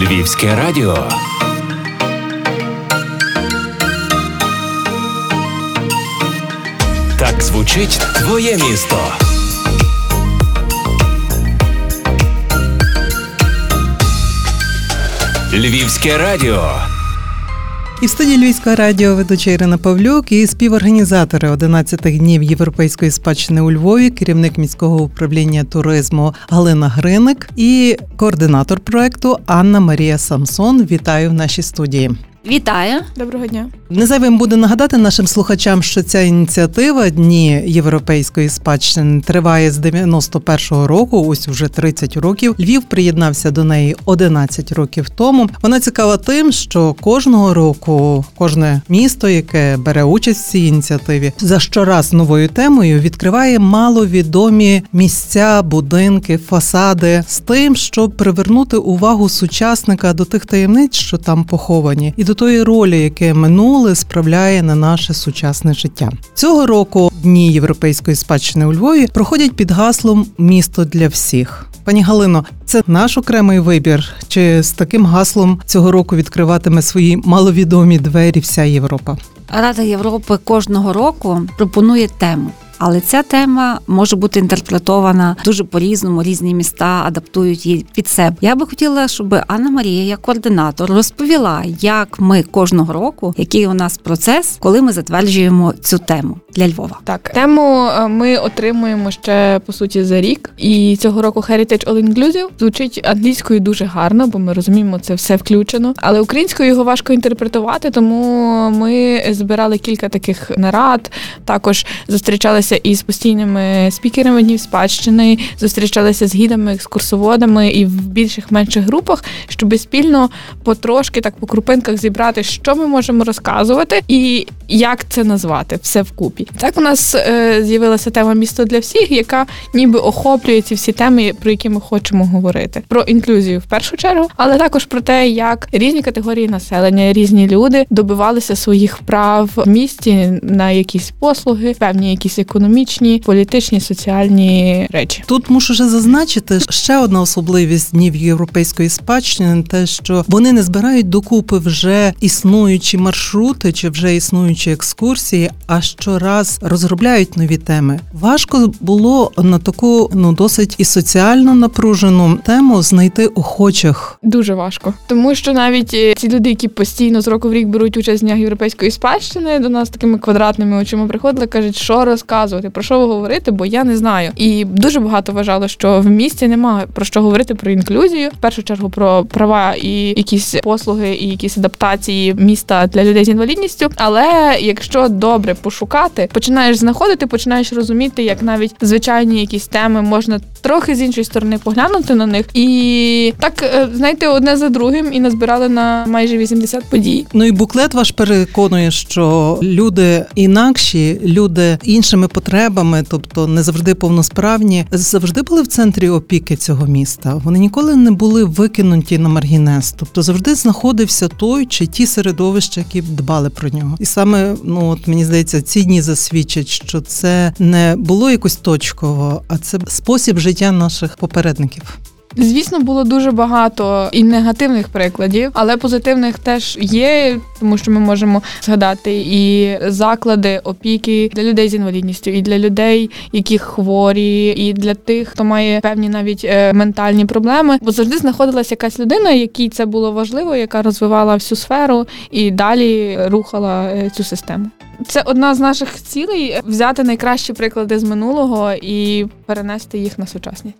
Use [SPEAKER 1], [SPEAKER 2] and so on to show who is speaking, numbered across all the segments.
[SPEAKER 1] Львівське радіо. Так звучить твоє місто. Львівське радіо.
[SPEAKER 2] І в студії Львівського радіо ведуча Ірина Павлюк і співорганізатори 11 днів європейської спадщини у Львові, керівник міського управління туризму Галина Гриник і координатор проекту Анна Марія Самсон. Вітаю в нашій студії.
[SPEAKER 3] Вітаю,
[SPEAKER 4] доброго дня.
[SPEAKER 2] Не зайвим буде нагадати нашим слухачам, що ця ініціатива Дні європейської спадщини триває з 91-го року. Ось уже 30 років. Львів приєднався до неї 11 років тому. Вона цікава тим, що кожного року кожне місто, яке бере участь в цій ініціативі, за щораз новою темою відкриває маловідомі місця, будинки, фасади з тим, щоб привернути увагу сучасника до тих таємниць, що там поховані, і до тої ролі, яке минуле справляє на наше сучасне життя. Цього року дні європейської спадщини у Львові проходять під гаслом Місто для всіх. Пані Галино, це наш окремий вибір. Чи з таким гаслом цього року відкриватиме свої маловідомі двері вся Європа?
[SPEAKER 3] Рада Європи кожного року пропонує тему. Але ця тема може бути інтерпретована дуже по-різному, різні міста адаптують її під себе. Я би хотіла, щоб Анна Марія, як координатор, розповіла, як ми кожного року, який у нас процес, коли ми затверджуємо цю тему для Львова.
[SPEAKER 4] Так, тему е, ми отримуємо ще по суті за рік, і цього року Heritage All Inclusive звучить англійською дуже гарно, бо ми розуміємо, це все включено. Але українською його важко інтерпретувати, тому ми збирали кілька таких нарад. Також зустрічалися із постійними спікерами днів спадщини, зустрічалися з гідами, екскурсоводами і в більших менших групах, щоб спільно потрошки так по крупинках зібрати, що ми можемо розказувати і як це назвати все вкупі. Так у нас е, з'явилася тема місто для всіх, яка ніби охоплює ці всі теми, про які ми хочемо говорити. Про інклюзію в першу чергу, але також про те, як різні категорії населення, різні люди добивалися своїх прав в місті на якісь послуги, певні якісь економічні, політичні, соціальні речі.
[SPEAKER 2] Тут мушу вже зазначити ще одна особливість днів європейської спадщини, те, що вони не збирають докупи вже існуючі маршрути чи вже існуючі екскурсії, а щораз розробляють нові теми. Важко було на таку ну досить і соціально напружену тему знайти охочих.
[SPEAKER 4] Дуже важко, тому що навіть е, ці люди, які постійно з року в рік беруть участь в днях європейської спадщини, до нас такими квадратними очима приходили, кажуть, що розказувати, про що ви говорити, бо я не знаю. І дуже багато вважало, що в місті немає про що говорити про інклюзію, в першу чергу про права і якісь послуги, і якісь адаптації міста для людей з інвалідністю. Але якщо добре пошукати, починаєш знаходити, починаєш розуміти, як навіть звичайні якісь теми можна трохи з іншої сторони поглянути на них, і так е, знаєте, одне за другим, і назбирали на майже 80 подій.
[SPEAKER 2] Ну і буклет ваш переконує, що люди інакші, люди іншими потребами, тобто не завжди повносправні, завжди були в центрі опіки цього міста. Вони ніколи не були викинуті на маргінес, тобто завжди знаходився той чи ті середовища, які дбали про нього. І саме ну от мені здається, ці дні засвідчать, що це не було якось точково, а це спосіб життя наших попередників.
[SPEAKER 4] Звісно, було дуже багато і негативних прикладів, але позитивних теж є, тому що ми можемо згадати і заклади опіки для людей з інвалідністю, і для людей, які хворі, і для тих, хто має певні навіть е, ментальні проблеми. Бо завжди знаходилася якась людина, якій це було важливо, яка розвивала всю сферу і далі рухала е, цю систему. Це одна з наших цілей взяти найкращі приклади з минулого і перенести їх на сучасність.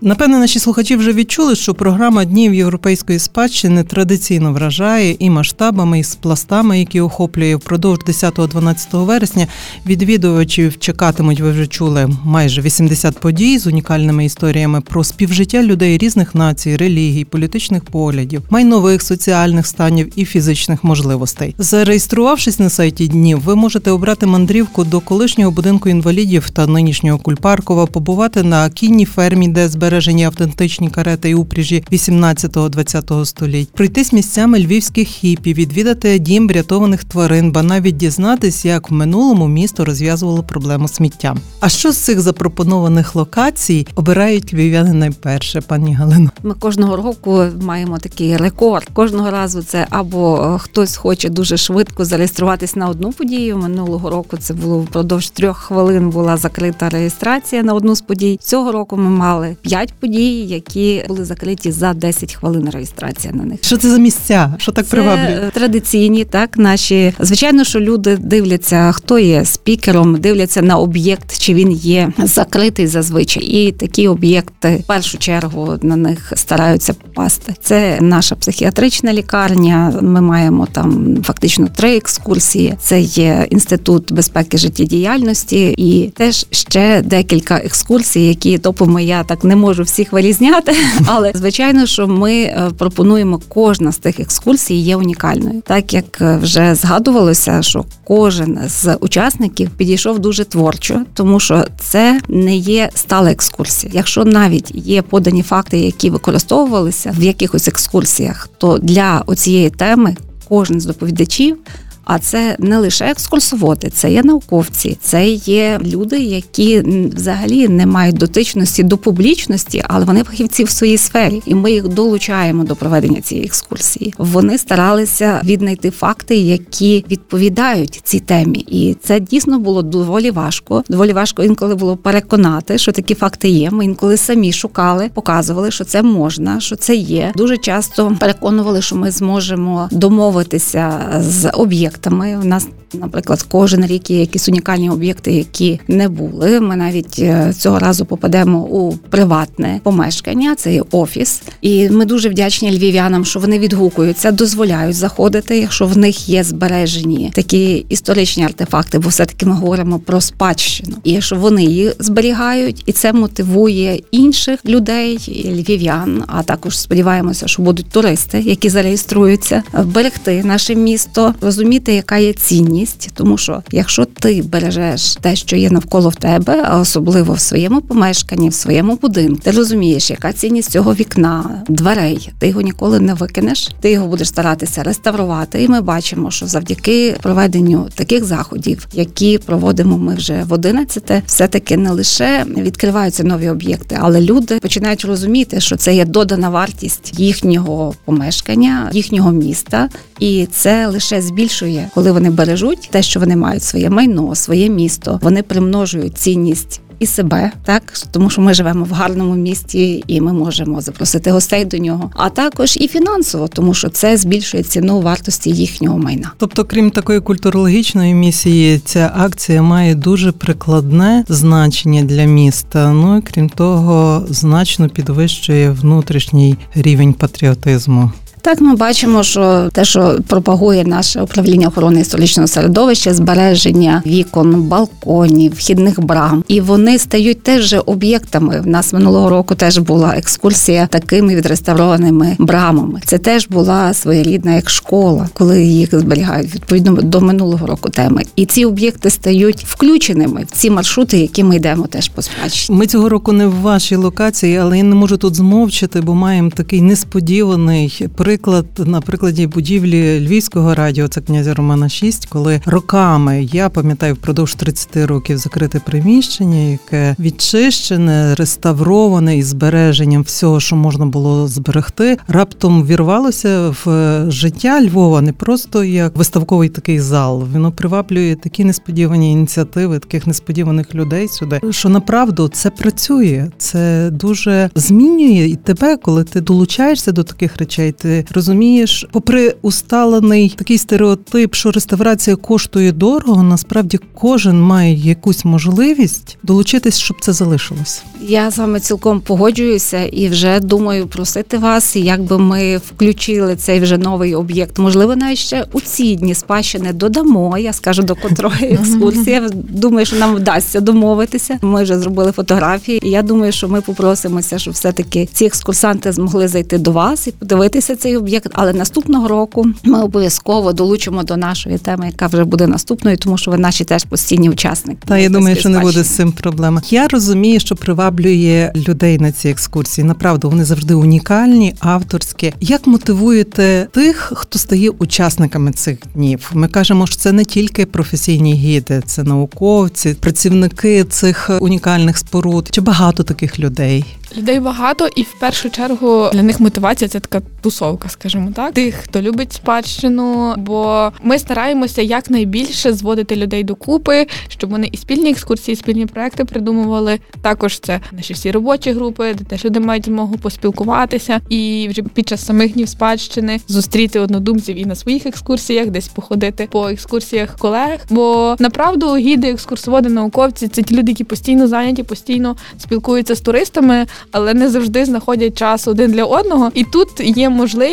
[SPEAKER 2] Напевне, наші слухачі вже відчули, що програма Днів європейської спадщини традиційно вражає і масштабами, і з пластами, які охоплює впродовж 10-12 вересня. Відвідувачів чекатимуть, ви вже чули, майже 80 подій з унікальними історіями про співжиття людей різних націй, релігій, політичних поглядів, майнових соціальних станів і фізичних можливостей. Зареєструвавшись на сайті днів, ви можете обрати мандрівку до колишнього будинку інвалідів та нинішнього кульпаркова, побувати на кінній фермі, де збережені автентичні карети і упряжі 18-20 століть, пройтись місцями львівських хіпі, відвідати дім врятованих тварин, ба навіть дізнатись, як в минулому місто розв'язувало проблему сміттям. А що з цих запропонованих локацій обирають львів'яни найперше, пані Галино?
[SPEAKER 3] Ми кожного року маємо такий рекорд. Кожного разу це або е, хтось хоче дуже швидко зареєструватись на одну подію. Минулого року це було впродовж трьох хвилин була закрита реєстрація на одну з подій. Цього року ми мали п'ять подій, які були закриті за 10 хвилин реєстрація на них.
[SPEAKER 2] Що це за місця? Що так приваблює?
[SPEAKER 3] е, традиційні, так наші звичайно, що люди дивляться, хто є спікером, дивляться на об'єкт, чи він є закритий зазвичай. І такі об'єкти в першу чергу на них стараються попасти. Це наша психіатрична лікарня. Ми маємо там фактично три екскурсії. Це є інститут безпеки життєдіяльності, і теж ще декілька екскурсій, які топами я так не можу всіх вирізняти. Але звичайно, що ми е, пропонуємо кожна з тих екскурсій є унікальною, так як е, вже згадувалося, що кожен з учасників підійшов дуже творчо, тому що це не є стала екскурсія. Якщо навіть є подані факти, які використовувалися в якихось екскурсіях, то для оцієї теми кожен з доповідачів. А це не лише екскурсоводи, це є науковці, це є люди, які взагалі не мають дотичності до публічності, але вони фахівці в своїй сфері, і ми їх долучаємо до проведення цієї екскурсії. Вони старалися віднайти факти, які відповідають цій темі, і це дійсно було доволі важко. Доволі важко інколи було переконати, що такі факти є. Ми інколи самі шукали, показували, що це можна, що це є. Дуже часто переконували, що ми зможемо домовитися з об'єктами. У нас Наприклад, кожен рік є якісь унікальні об'єкти, які не були. Ми навіть е, цього разу попадемо у приватне помешкання, це є офіс, і ми дуже вдячні львів'янам, що вони відгукуються, дозволяють заходити, якщо в них є збережені такі історичні артефакти, бо все таки ми говоримо про спадщину, і що вони їх зберігають, і це мотивує інших людей, львів'ян. А також сподіваємося, що будуть туристи, які зареєструються, берегти наше місто, розуміти, яка є цінність, тому що якщо ти бережеш те, що є навколо в тебе, а особливо в своєму помешканні, в своєму будинку, ти розумієш, яка цінність цього вікна, дверей, ти його ніколи не викинеш, ти його будеш старатися реставрувати. І ми бачимо, що завдяки проведенню таких заходів, які проводимо ми вже в 11, все таки не лише відкриваються нові об'єкти, але люди починають розуміти, що це є додана вартість їхнього помешкання, їхнього міста, і це лише збільшує, коли вони бережуть те, що вони мають своє майно, своє місто. Вони примножують цінність. І себе, так тому що ми живемо в гарному місті, і ми можемо запросити гостей до нього, а також і фінансово, тому що це збільшує ціну вартості їхнього майна.
[SPEAKER 2] Тобто, крім такої культурологічної місії, ця акція має дуже прикладне значення для міста. Ну і крім того, значно підвищує внутрішній рівень патріотизму.
[SPEAKER 3] Так, ми бачимо, що те, що пропагує наше управління охорони історичного середовища, збереження вікон, балконів, вхідних брам, і вони стають теж об'єктами. В нас минулого року теж була екскурсія такими відреставрованими брамами. Це теж була своєрідна як школа, коли їх зберігають відповідно до минулого року теми. І ці об'єкти стають включеними в ці маршрути, які ми йдемо теж по спадщині.
[SPEAKER 2] Ми цього року не в вашій локації, але я не можу тут змовчати, бо маємо такий несподіваний приклад на прикладі будівлі Львівського радіо, це князя Романа 6, коли роками я пам'ятаю впродовж 30 років закрите приміщення, яке відчищене, реставроване із збереженням всього, що можна було зберегти, раптом вірвалося в життя Львова не просто як виставковий такий зал. Воно приваблює такі несподівані ініціативи, таких несподіваних людей сюди. Що направду це працює, це дуже змінює і тебе, коли ти долучаєшся до таких речей. Ти розумієш, попри усталений такий стереотип, що реставрація коштує дорого, насправді кожен має якусь можливість долучитись, щоб це залишилось.
[SPEAKER 3] Я з вами цілком погоджуюся і вже думаю просити вас, як би ми включили цей вже новий об'єкт. Можливо, навіть ще у ці дні спадщини додамо. Я скажу до котрої екскурсії. Я Думаю, що нам вдасться домовитися. Ми вже зробили фотографії. І я думаю, що ми попросимося, щоб все таки ці екскурсанти змогли зайти до вас і подивитися цей цей об'єкт, але наступного року ми обов'язково долучимо до нашої теми, яка вже буде наступною, тому що ви наші теж постійні учасники.
[SPEAKER 2] Та я думаю, що не буде з цим проблеми. Я розумію, що приваблює людей на ці екскурсії. Направду вони завжди унікальні, авторські. Як мотивуєте тих, хто стає учасниками цих днів? Ми кажемо, що це не тільки професійні гіди, це науковці, працівники цих унікальних споруд. Чи багато таких людей?
[SPEAKER 4] Людей багато, і в першу чергу для них мотивація це така тусовка, скажімо так. Тих, хто любить спадщину, бо ми стараємося якнайбільше зводити людей докупи, щоб вони і спільні екскурсії, і спільні проекти придумували. Також це наші всі робочі групи, де теж люди мають змогу поспілкуватися і вже під час самих днів спадщини зустріти однодумців і на своїх екскурсіях, десь походити по екскурсіях колег. Бо направду гіди, екскурсоводи, науковці це ті люди, які постійно зайняті, постійно спілкуються з туристами, але не завжди знаходять час один для одного. І тут є можливість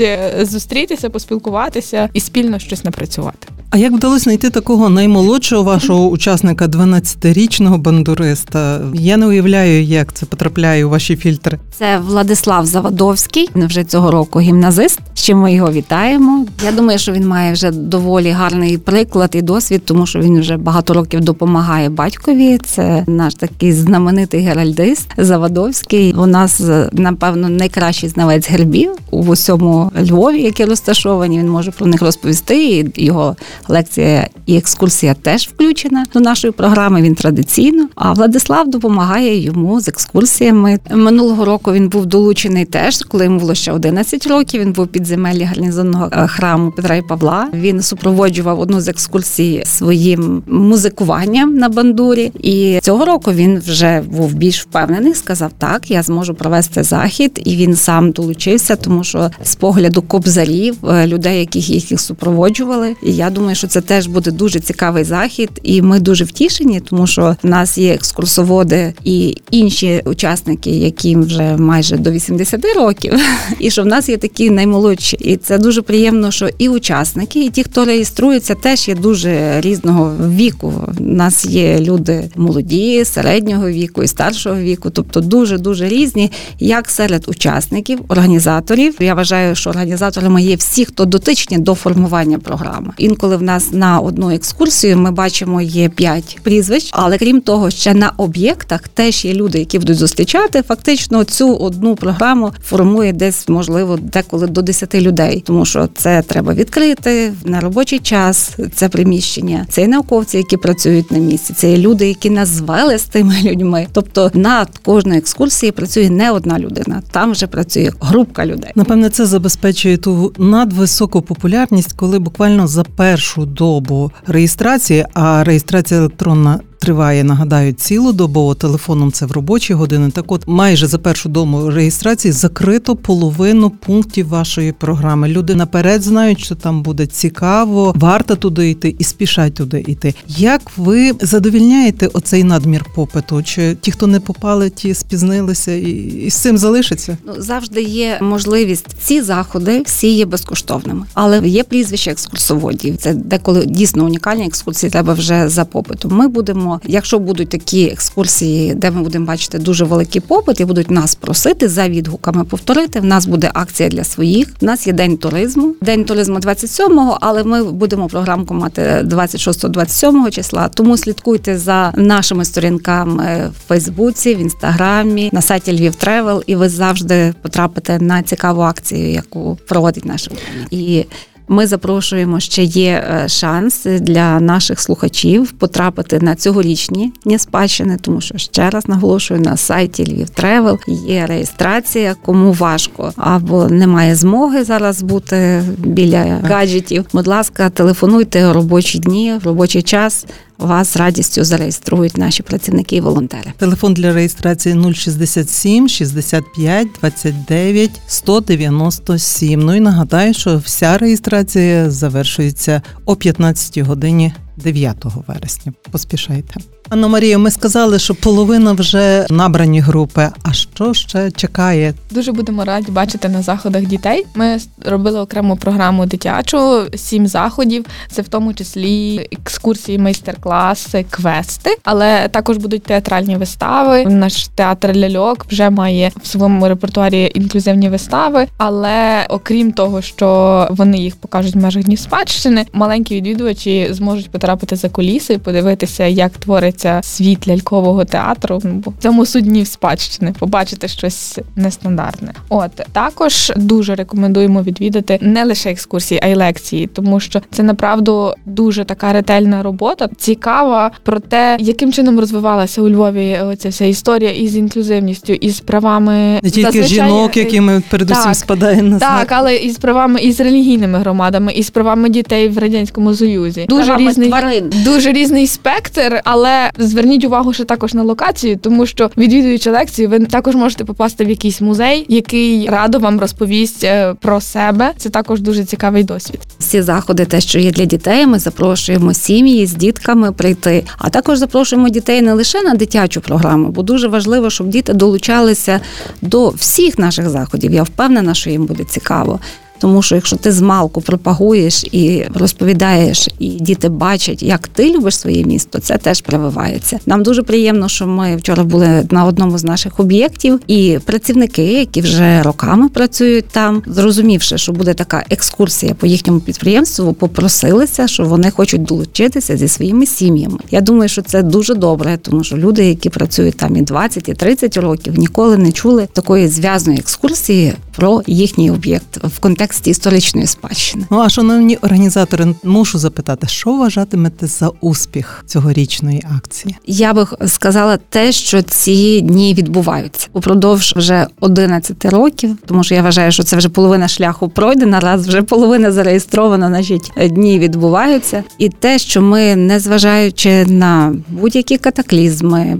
[SPEAKER 4] е, зустрітися, поспілкуватися і спільно щось напрацювати.
[SPEAKER 2] А як вдалося знайти такого наймолодшого вашого учасника, 12-річного бандуриста? Я не уявляю, як це потрапляє у ваші фільтри.
[SPEAKER 3] Це Владислав Завадовський, вже цього року гімназист. з чим ми його вітаємо. Я думаю, що він має вже доволі гарний приклад і досвід, тому що він вже багато років допомагає батькові. Це наш такий знаменитий геральдист Завадовський. У нас напевно найкращий знавець гербів у усьому Львові, які розташовані. Він може про них розповісти. І його лекція і екскурсія теж включена до нашої програми. Він традиційно. А Владислав допомагає йому з екскурсіями. Минулого року він був долучений теж, коли йому було ще 11 років. Він був підземеллі гарнізонного е, храму Петра і Павла. Він супроводжував одну з екскурсій своїм музикуванням на бандурі. І цього року він вже був більш впевнений. Сказав, так, я зможу провести захід, і він сам долучився, тому що з погляду кобзарів, е, людей, яких їх супроводжували. І я думаю, що це теж буде дуже цікавий захід, і ми дуже втішені, тому що в нас є екскурсоводи і інші учасники, яким вже майже до 80 років, і що в нас є такі наймолодші. І це дуже приємно, що і учасники, і ті, хто реєструється, теж є дуже різного віку. У нас є люди молоді, середнього віку і старшого віку, тобто дуже дуже різні, як серед учасників, організаторів. Я вважаю, що організаторами є всі, хто дотичні до формування програми. Інколи в нас на одну екскурсію ми бачимо є п'ять прізвищ, але крім того, ще на об'єктах теж є люди, які будуть зустрічати. Фактично цю одну програму формує десь можливо деколи до 10 людей, тому що це треба відкрити на робочий час. Це приміщення, це і науковці, які працюють на місці. Це і люди, які назвали з тими людьми. Тобто над кожною екскурсією працює не одна людина, там вже працює групка людей.
[SPEAKER 2] Напевне, це забезпечує ту надвисоку популярність, коли буквально за першу добу реєстрації, а реєстрація електронна. Триває, нагадаю, цілодобово телефоном це в робочі години. Так, от майже за першу дому реєстрації закрито половину пунктів вашої програми. Люди наперед знають, що там буде цікаво, варто туди йти і спішать туди йти. Як ви задовільняєте оцей надмір попиту? Чи ті, хто не попали, ті спізнилися, і, і з цим залишиться?
[SPEAKER 3] Ну завжди є можливість. Ці заходи всі є безкоштовними, але є прізвища екскурсоводів. Це деколи дійсно унікальні екскурсії. Треба вже за попитом. Ми будемо, якщо будуть такі екскурсії, де ми будемо бачити дуже великий попит, і будуть нас просити за відгуками повторити. В нас буде акція для своїх. У нас є день туризму. День туризму 27-го, але ми будемо програмку мати 26-27 числа. Тому слідкуйте за нашими сторінками в Фейсбуці, в інстаграмі, на сайті Львів Travel, і ви завжди потрапите на цікаву акцію, яку проводить наша І ми запрошуємо ще є е, шанс для наших слухачів потрапити на цьогорічні дні спадщини, тому що ще раз наголошую на сайті Львів Travel є реєстрація, кому важко або немає змоги зараз бути біля гаджетів. Будь ласка, телефонуйте робочі дні, робочий час. Вас з радістю зареєструють наші працівники і волонтери.
[SPEAKER 2] Телефон для реєстрації 067 65 29 197. Ну і нагадаю, що вся реєстрація завершується о 15 годині 9 вересня. Поспішайте. Анна Марія, ми сказали, що половина вже набрані групи. А що ще чекає?
[SPEAKER 4] Дуже будемо раді бачити на заходах дітей. Ми робили окрему програму дитячу, сім заходів. Це в тому числі екскурсії, майстер-класи, квести, але також будуть театральні вистави. Наш театр ляльок вже має в своєму репертуарі інклюзивні вистави. Але окрім того, що вони їх покажуть в межах днів спадщини, маленькі відвідувачі зможуть потрапити за куліси, подивитися, як твориться світ лялькового театру. Ну, бо в цьому суть днів спадщини, побачити щось нестандартне. От також дуже рекомендуємо відвідати не лише екскурсії, а й лекції, тому що це направду дуже така ретельна робота, цікава про те, яким чином розвивалася у Львові оця вся історія із інклюзивністю, із правами
[SPEAKER 2] Не тільки
[SPEAKER 4] Зазвичай,
[SPEAKER 2] жінок, якими передусім
[SPEAKER 4] так,
[SPEAKER 2] спадає на
[SPEAKER 4] так,
[SPEAKER 2] знак.
[SPEAKER 4] але і з правами і з релігійними громадами, і з правами дітей в радянському союзі. Дуже різний
[SPEAKER 3] тварин.
[SPEAKER 4] дуже різний спектр, але зверніть увагу ще також на локацію, тому що відвідуючи лекцію, ви також можете попасти в якийсь музей, який радо вам розповість е, про себе. Це також дуже цікавий досвід.
[SPEAKER 3] Всі заходи, те, що є для дітей, ми запрошуємо сім'ї з дітками прийти. А також запрошуємо дітей не лише на дитячу програму, бо дуже важливо, щоб діти долучалися до всіх наших заходів. Я впевнена, що їм буде цікаво. Тому що якщо ти з малку пропагуєш і розповідаєш, і діти бачать, як ти любиш своє місто, це теж прививається. Нам дуже приємно, що ми вчора були на одному з наших об'єктів, і працівники, які вже роками працюють там, зрозумівши, що буде така екскурсія по їхньому підприємству, попросилися, що вони хочуть долучитися зі своїми сім'ями. Я думаю, що це дуже добре, тому що люди, які працюють там і 20, і 30 років, ніколи не чули такої зв'язної екскурсії про їхній об'єкт в контексті історичної спадщини.
[SPEAKER 2] Ну а шановні організатори, мушу запитати, що вважатимете за успіх цьогорічної акції?
[SPEAKER 3] Я би сказала те, що ці дні відбуваються упродовж вже 11 років, тому що я вважаю, що це вже половина шляху пройдена, раз вже половина зареєстрована, значить дні відбуваються. І те, що ми, незважаючи на будь-які катаклізми.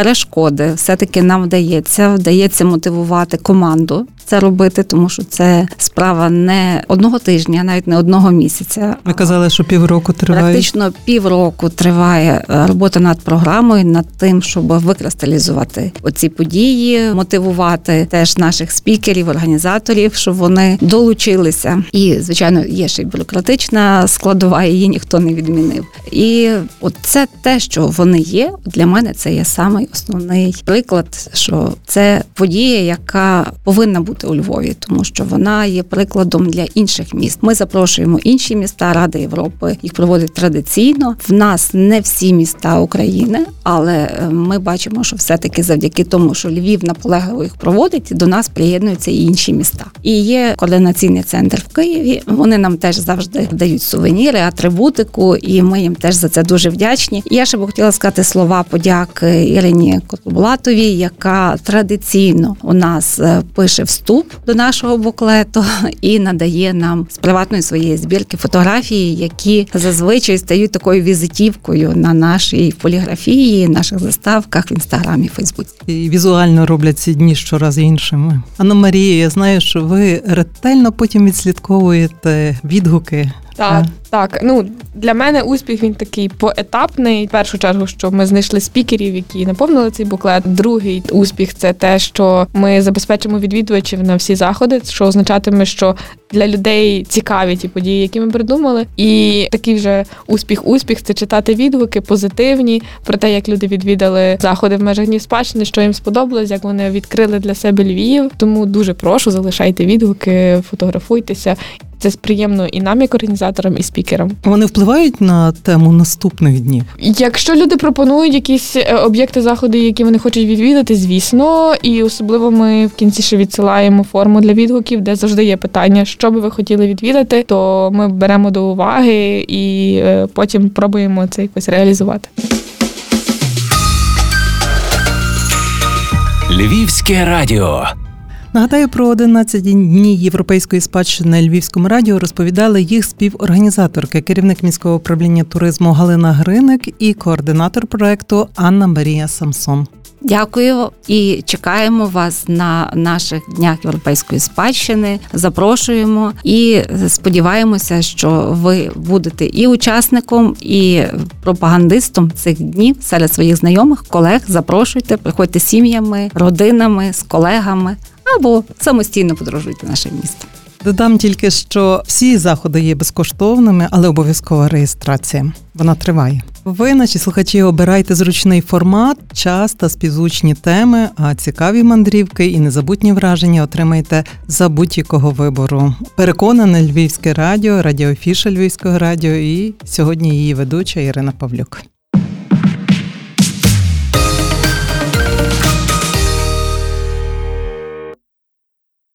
[SPEAKER 3] Перешкоди, все-таки нам вдається, вдається мотивувати команду це робити, тому що це справа не одного тижня, навіть не одного місяця.
[SPEAKER 2] Ви казали, що півроку триває.
[SPEAKER 3] Практично півроку триває е, робота над програмою, над тим, щоб викристалізувати оці події, мотивувати теж наших спікерів, організаторів, щоб вони долучилися. І звичайно, є ще й бюрократична складова, її ніхто не відмінив. І от це те, що вони є. Для мене це є самий основний приклад, що це подія, яка повинна бути у Львові, тому що вона є прикладом для інших міст. Ми запрошуємо інші міста Ради Європи. Їх проводять традиційно. В нас не всі міста України, але е, ми бачимо, що все-таки завдяки тому, що Львів наполегливо їх проводить, до нас приєднуються і інші міста. І є координаційний центр в Києві. Вони нам теж завжди дають сувеніри, атрибутику, і ми їм теж за це дуже вдячні. Я ще б хотіла сказати слова подяки Ірині Котлбулатовій, яка традиційно у нас е, пише вступ до нашого буклету і надає нам з приватної своєї збірки фотографії, які зазвичай стають такою візитівкою на нашій поліграфії, наших заставках в інстаграмі, Фейсбуці.
[SPEAKER 2] І візуально роблять ці дні щораз іншими. Анна Марія, я знаю, що ви ретельно потім відслідковуєте відгуки.
[SPEAKER 4] Так, так. Ну для мене успіх він такий поетапний. В першу чергу, що ми знайшли спікерів, які наповнили цей буклет. Другий успіх це те, що ми забезпечимо відвідувачів на всі заходи, що означатиме, що для людей цікаві ті події, які ми придумали. І такий вже успіх, успіх це читати відгуки позитивні про те, як люди відвідали заходи в межах Днів спадщини, що їм сподобалось, як вони відкрили для себе Львів. Тому дуже прошу, залишайте відгуки, фотографуйтеся. Це приємно і нам, як організаторам, і спікерам.
[SPEAKER 2] Вони впливають на тему наступних днів.
[SPEAKER 4] Якщо люди пропонують якісь е, об'єкти заходи, які вони хочуть відвідати, звісно, і особливо ми в кінці ще відсилаємо форму для відгуків, де завжди є питання, що би ви хотіли відвідати, то ми беремо до уваги і е, потім пробуємо це якось реалізувати.
[SPEAKER 1] Львівське радіо.
[SPEAKER 2] Нагадаю, про 11 дні європейської спадщини на Львівському радіо розповідали їх співорганізаторки, керівник міського управління туризму Галина Гриник і координатор проекту Анна Марія Самсон.
[SPEAKER 3] Дякую і чекаємо вас на наших днях європейської спадщини. Запрошуємо і сподіваємося, що ви будете і учасником, і пропагандистом цих днів серед своїх знайомих, колег. Запрошуйте, приходьте з сім'ями, родинами, з колегами або самостійно подорожуйте наше місто.
[SPEAKER 2] Додам тільки, що всі заходи є безкоштовними, але обов'язкова реєстрація. Вона триває. Ви, наші слухачі, обирайте зручний формат, час та співзвучні теми, а цікаві мандрівки і незабутні враження отримайте за будь-якого вибору. Переконане Львівське радіо, радіофіша Львівського радіо і сьогодні її ведуча Ірина Павлюк.